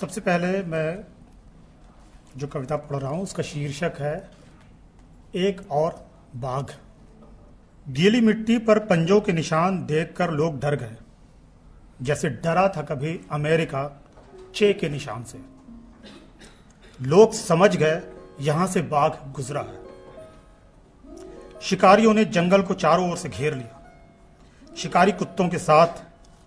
सबसे पहले मैं जो कविता पढ़ रहा हूँ, उसका शीर्षक है, एक और बाघ। गीली मिट्टी पर पंजों के निशान देखकर लोग डर गए। जैसे डरा था कभी अमेरिका चे के निशान से। लोग समझ गए, यहाँ से बाघ गुजरा है। शिकारियों ने जंगल को चारों ओर से घेर लिया। शिकारी कुत्तों के साथ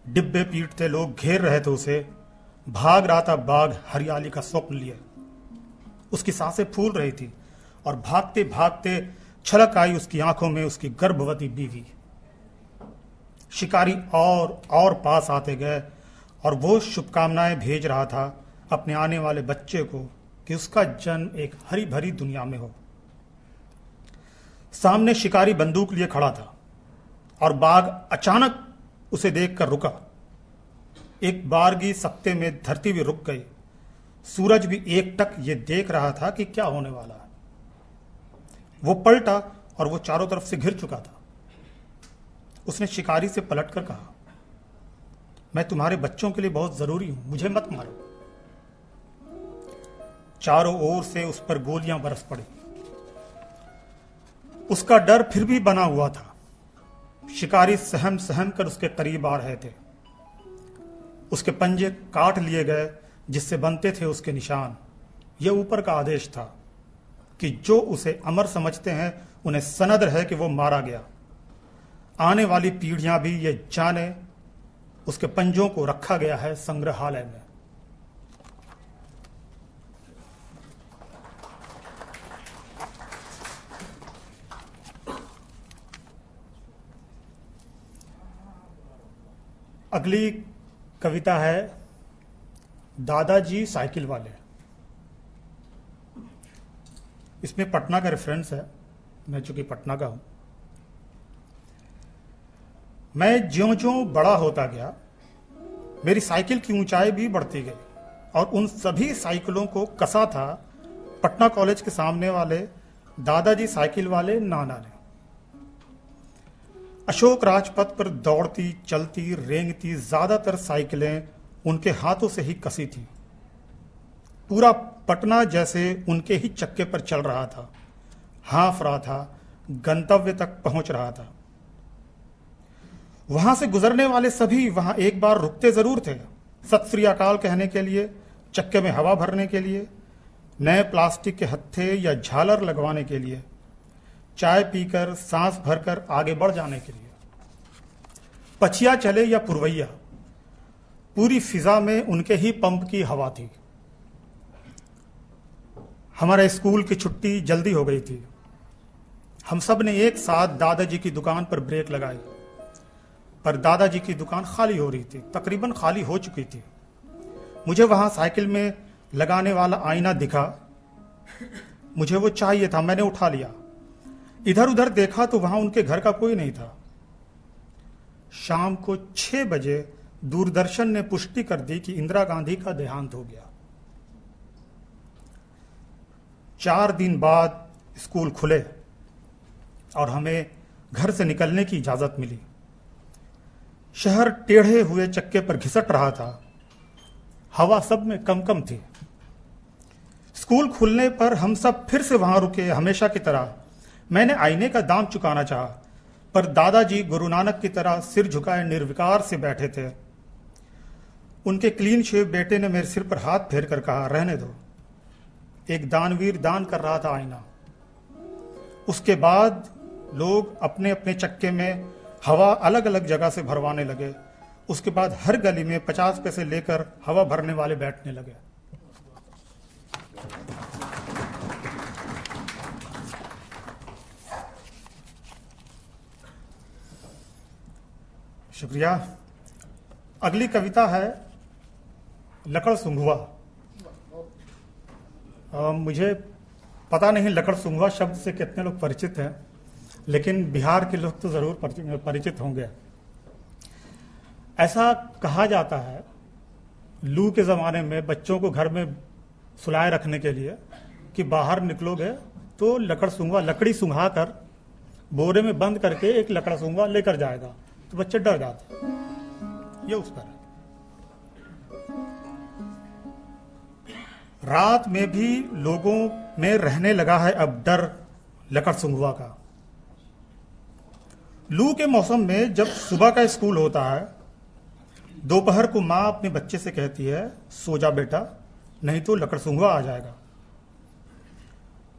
डिब्बे पीटते लोग घेर रहे थे उसे। भाग रहा था बाघ हरियाली का स्वप्न लिए। उसकी साँसें फूल रही थी और भागते भागते छलक आई उसकी आँखों में उसकी गर्भवती बीवी। शिकारी और और पास आते गए और वो शुभकामनाएँ भेज रहा था अपने आने वाले बच्चे को कि उसका जन्म एक हरी भरी दुनिया में हो। सामने शिकारी बंदूक लिए खड़ा था और बाघ अचानक उसे देखकर रुका। एक बारगी सप्ते में धरती भी रुक गई। सूरज भी एक टक ये देख रहा था कि क्या होने वाला है। वो पलटा और वो चारों तरफ़ से घिर चुका था। उसने शिकारी से पलटकर कहा, मैं तुम्हारे बच्चों के लिए बहुत ज़रूरी हूँ, मुझे मत मारो। चारों ओर से उस पर गोलियाँ बरस पड़ी। उसका डर फिर भी बना हुआ था। शिकारी सहम सहम कर उसके करीब आ रहे थे। उसके पंजे काट लिए गए, जिससे बनते थे उसके निशान। यह ऊपर का आदेश था कि जो उसे अमर समझते हैं, उन्हें सनद है कि वो मारा गया। आने वाली पीढ़ियाँ भी ये जाने, उसके पंजों को रखा गया है संग्रहालय में। अगली कविता है, दादाजी साइकिल वाले। इसमें पटना का रेफरेंस है, मैं चूँकि पटना का हूँ। मैं ज्यो ज्यो बड़ा होता गया, मेरी साइकिल की ऊंचाई भी बढ़ती गई और उन सभी साइकिलों को कसा था पटना कॉलेज के सामने वाले दादाजी साइकिल वाले नाना ने। अशोक राजपथ पर दौड़ती, चलती, रेंगती ज़्यादातर साइकिलें उनके हाथों से ही कसी थी। पूरा पटना जैसे उनके ही चक्के पर चल रहा था। हाफ़ रहा था, गंतव्य तक पहुँच रहा था। वहाँ से गुजरने वाले सभी वहाँ एक बार रुकते ज़रूर थे। सत श्री अकाल कहने के लिए, चक्के में हवा भरने के लिए, नए प्लास्टिक के हत्थे या झालर लगवाने के लिए। चाय पीकर, सांस भरकर आगे बढ़ जाने के लिए। पछिया चले या पुरवैया, पूरी फिजा में उनके ही पंप की हवा थी। हमारे स्कूल की छुट्टी जल्दी हो गई थी। हम सबने एक साथ दादाजी की दुकान पर ब्रेक लगाई। पर दादाजी की दुकान खाली हो रही थी, तकरीबन खाली हो चुकी थी। मुझे वहाँ साइकिल में लगाने वाला आईना दिखा। मुझे वो चाहिए था, मैंने उठा लिया। इधर उधर देखा तो वहाँ उनके घर का कोई नहीं था। शाम को छह बजे दूरदर्शन ने पुष्टि कर दी कि इंदिरा गांधी का देहांत हो गया। चार दिन बाद स्कूल खुले और हमें घर से निकलने की इजाज़त मिली। शहर टेढ़े हुए चक्के पर घिसट रहा था। हवा सब में कम कम थी। स्कूल खुलने पर हम सब फिर से वहाँ रुके, हमेशा की तरह। मैंने आईने का दाम चुकाना चाहा, पर दादाजी गुरु नानक की तरह सिर झुकाए निर्विकार से बैठे थे। उनके क्लीन शेव बेटे ने मेरे सिर पर हाथ फेर कर कहा, रहने दो। एक दानवीर दान कर रहा था आईना। उसके बाद लोग अपने अपने चक्के में हवा अलग अलग जगह से भरवाने लगे। उसके बाद हर गली में पचास पैसे लेकर हवा भरने वाले बैठने लगे। शुक्रिया। अगली कविता है लकड़ सुंघुआ। मुझे पता नहीं लकड़ सुंघुआ शब्द से कितने लोग परिचित हैं, लेकिन बिहार के लोग तो ज़रूर परिचित होंगे। ऐसा कहा जाता है, लू के जमाने में बच्चों को घर में सुलाए रखने के लिए कि बाहर निकलोगे तो लकड़ सुंघा लकड़ी सुंघा कर बोरे में बंद करके एक लकड़ा सुंघा लेकर जाएगा। तो बच्चे डर जाते ये उस पर रात में भी लोगों में रहने लगा है अब डर, लकड़ सुंगुआ का। लू के मौसम में जब सुबह का स्कूल होता है, दोपहर को माँ अपने बच्चे से कहती है, सो जा बेटा, नहीं तो लकड़ सुंगुआ आ जाएगा।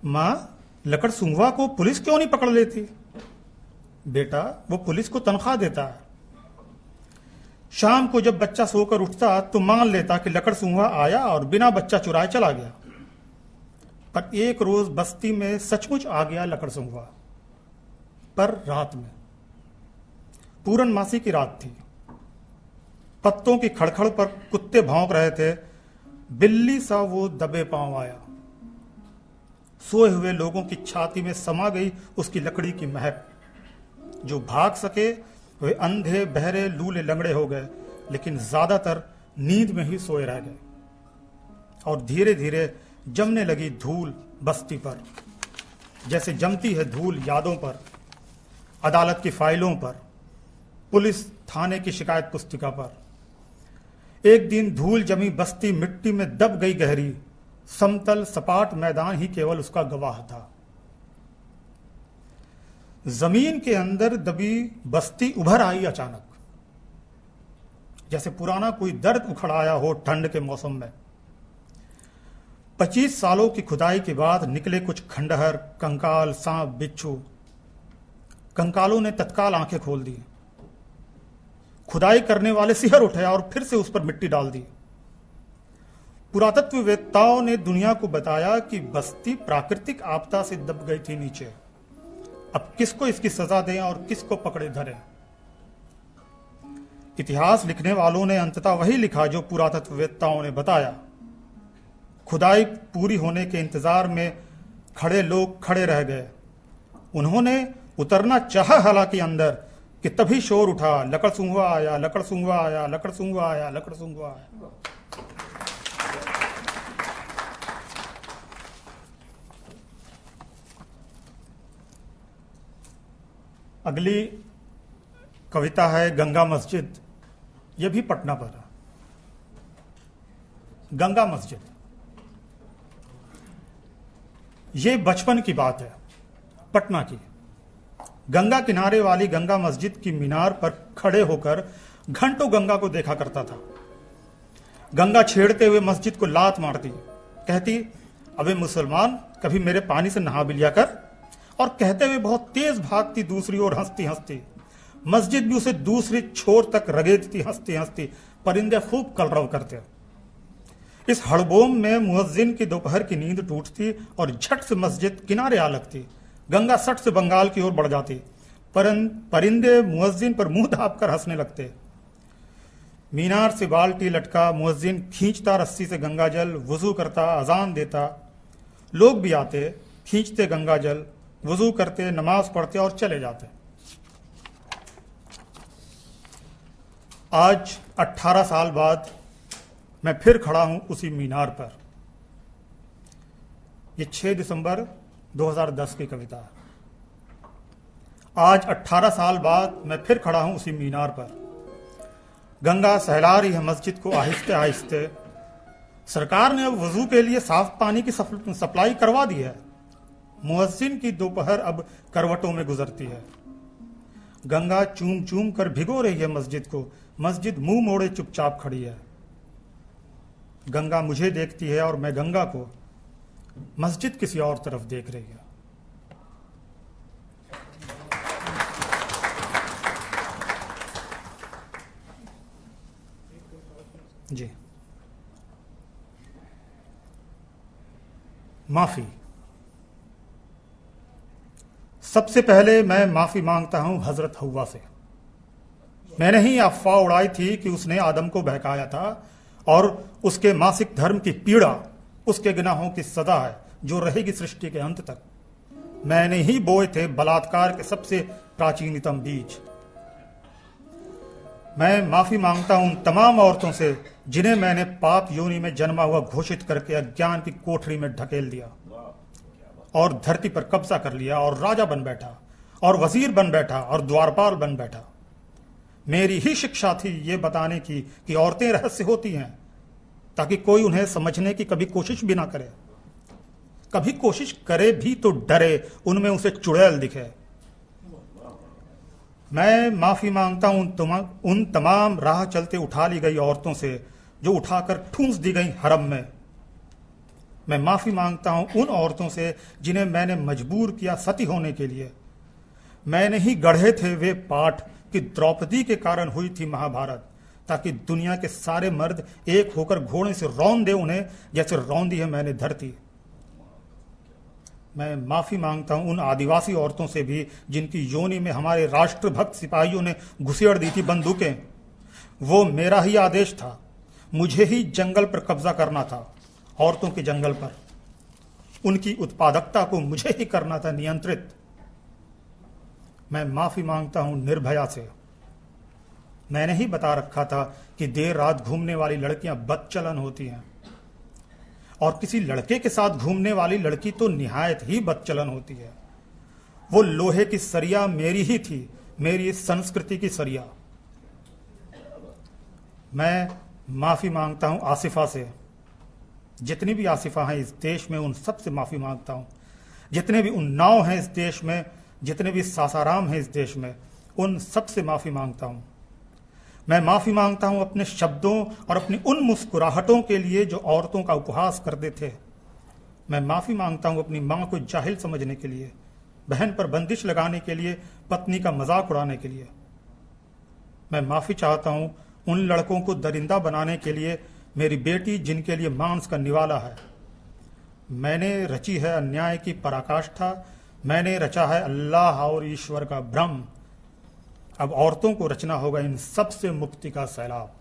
माँ, लकड़ सुंगुआ को पुलिस क्यों नहीं पकड़ लेती? बेटा, वो पुलिस को तनख्वाह देता है। शाम को जब बच्चा सोकर उठता तो मान लेता कि लकड़ सुंगुआ आया और बिना बच्चा चुराए चला गया। पर एक रोज बस्ती में सचमुच आ गया लकड़ सुंगुआ पर रात में। पूरन मासी की रात थी। पत्तों की खड़खड़ पर कुत्ते भौंक रहे थे। बिल्ली सा वो दबे पाँव आया। सोए हुए लोगों की छाती में समा गई उसकी लकड़ी की महक। जो भाग सके, वे अंधे, बहरे, लूले, लंगड़े हो गए, लेकिन ज़्यादातर नींद में ही सोए रह गए। और धीरे धीरे जमने लगी धूल बस्ती पर। जैसे जमती है धूल यादों पर, अदालत की फाइलों पर, पुलिस थाने की शिकायत पुस्तिका पर। एक दिन धूल जमी बस्ती मिट्टी में दब गई गहरी, समतल सपाट मैदान ही केवल उसका गवाह था। ज़मीन के अंदर दबी बस्ती उभर आई अचानक। जैसे पुराना कोई दर्द उखड़ आया हो ठंड के मौसम में। पच्चीस सालों की खुदाई के बाद निकले कुछ खंडहर, कंकाल, सांप, बिच्छू। कंकालों ने तत्काल आँखें खोल दी। खुदाई करने वाले सिहर उठे और फिर से उस पर मिट्टी डाल दी। पुरातत्ववेत्ताओं ने दुनिया को बताया कि बस्ती प्राकृतिक आपदा से दब गई थी नीचे। अब किसको इसकी सजा दें और किसको पकड़े धरें? इतिहास लिखने वालों ने अंततः वही लिखा जो पुरातत्ववेत्ताओं ने बताया। खुदाई पूरी होने के इंतज़ार में खड़े लोग खड़े रह गए। उन्होंने उतरना चाहा, हालाँकि अंदर कि तभी शोर उठा, लकड़ सुंगवा आया, लकड़ सुंगवा आया, लकड़ सुंगवा आया, लकड़ सुंगवा आया। अगली कविता है गंगा मस्जिद। यह भी पटना पर है। गंगा मस्जिद। ये बचपन की बात है, पटना की। गंगा किनारे वाली गंगा मस्जिद की मीनार पर खड़े होकर घंटों गंगा को देखा करता था। गंगा छेड़ते हुए मस्जिद को लात मारती। कहती, अबे मुसलमान, कभी मेरे पानी से नहा भी लिया कर? और कहते हुए बहुत तेज भागती दूसरी ओर हंसती हंसती। मस्जिद भी उसे दूसरी छोर तक रगेदती हंसती हंसती, परिंदे खूब कलरव करते। इस हड़बोम में मुअज्जिन की दोपहर की नींद टूटती और झट से मस्जिद किनारे आ लगती। गंगा सट से बंगाल की ओर बढ़ जाती। परिंदे मुहजिन पर मुँह धाप कर हंसने लगते। मीनार से बाल्टी लटका मुअज्जिन खींचता रस्सी से गंगा जल, वज़ू करता, अजान देता। लोग भी आते, खींचते गंगा जल। वज़ू करते, नमाज़ पढ़ते और चले जाते। आज 18 साल बाद मैं फिर खड़ा हूँ उसी मीनार पर। यह 6 दिसंबर 2010 की कविता है। आज 18 साल बाद मैं फिर खड़ा हूँ उसी मीनार पर। गंगा सहला रही है मस्जिद को आहिस्ते आहिस्ते। सरकार ने अब वज़ू के लिए साफ़ पानी की सप्लाई करवा दी है। मुहसिन की दोपहर अब करवटों में गुजरती है। गंगा चूम चूम कर भिगो रही है मस्जिद को। मस्जिद मुँह मोड़े चुपचाप खड़ी है। गंगा मुझे देखती है और मैं गंगा को मस्जिद किसी और तरफ़ देख रही है। जी। माफ़ी। सबसे पहले मैं माफ़ी माँगता हूँ हज़रत हवा से। मैंने ही अफवाह उड़ाई थी कि उसने आदम को बहकाया था और उसके मासिक धर्म की पीड़ा, उसके गुनाहों की सदा है, जो रहेगी सृष्टि के अंत तक। मैंने ही बोए थे बलात्कार के सबसे प्राचीनतम बीज। मैं माफ़ी माँगता हूँ तमाम औरतों से, जिन्हें मैंने पाप योनि में जन्मा हुआ घोषित करके अज्ञान की कोठरी में ढकेल दिया। और धरती पर कब्जा कर लिया और राजा बन बैठा और वज़ीर बन बैठा और द्वारपाल बन बैठा। मेरी ही शिक्षा थी ये बताने की कि औरतें रहस्य होती हैं, ताकि कोई उन्हें समझने की कभी कोशिश भी ना करे। कभी कोशिश करे भी तो डरे, उनमें उसे चुड़ैल दिखे। मैं माफ़ी माँगता हूँ उन तमाम राह चलते उठा ली गई औरतों से, जो उठाकर ठूंस दी गई हरम में। मैं माफ़ी माँगता हूँ उन औरतों से जिन्हें मैंने मजबूर किया सती होने के लिए। मैंने ही गढ़े थे वे पाठ कि द्रौपदी के कारण हुई थी महाभारत, ताकि दुनिया के सारे मर्द एक होकर घोड़े से रौन दे उन्हें, जैसे रौन दी है मैंने धरती। मैं माफ़ी माँगता हूँ उन आदिवासी औरतों से भी, जिनकी योनि में हमारे राष्ट्रभक्त सिपाहियों ने घुसेड़ दी थी बंदूकें। वो मेरा ही आदेश था। मुझे ही जंगल पर कब्जा करना था। औरतों के जंगल पर। उनकी उत्पादकता को मुझे ही करना था नियंत्रित। मैं माफ़ी माँगता हूँ निर्भया से। मैंने ही बता रखा था कि देर रात घूमने वाली लड़कियाँ बदचलन होती हैं। और किसी लड़के के साथ घूमने वाली लड़की तो निहायत ही बदचलन होती है। वो लोहे की सरिया मेरी ही थी, मेरी संस्कृति की सरिया। मैं माफ़ी माँगता हूँ आसिफा से। जितनी भी आसिफा हैं इस देश में उन सबसे माफ़ी माँगता हूँ। जितने भी उन्नाव हैं इस देश में, जितने भी सासाराम हैं इस देश में, उन सबसे माफ़ी माँगता हूँ। मैं माफ़ी माँगता हूँ अपने शब्दों और अपनी उन मुस्कुराहटों के लिए जो औरतों का उपहास करते थे मैं माफ़ी माँगता हूँ अपनी माँ को जाहिल समझने के लिए, बहन पर बंदिश लगाने के लिए, पत्नी का मज़ाक उड़ाने के लिए। मैं माफ़ी चाहता हूँ उन लड़कों को दरिंदा बनाने के लिए मेरी बेटी जिनके लिए मांस का निवाला है। मैंने रची है अन्याय की पराकाष्ठा। मैंने रचा है अल्लाह और ईश्वर का भ्रम। अब औरतों को रचना होगा इन सबसे मुक्ति का सैलाब।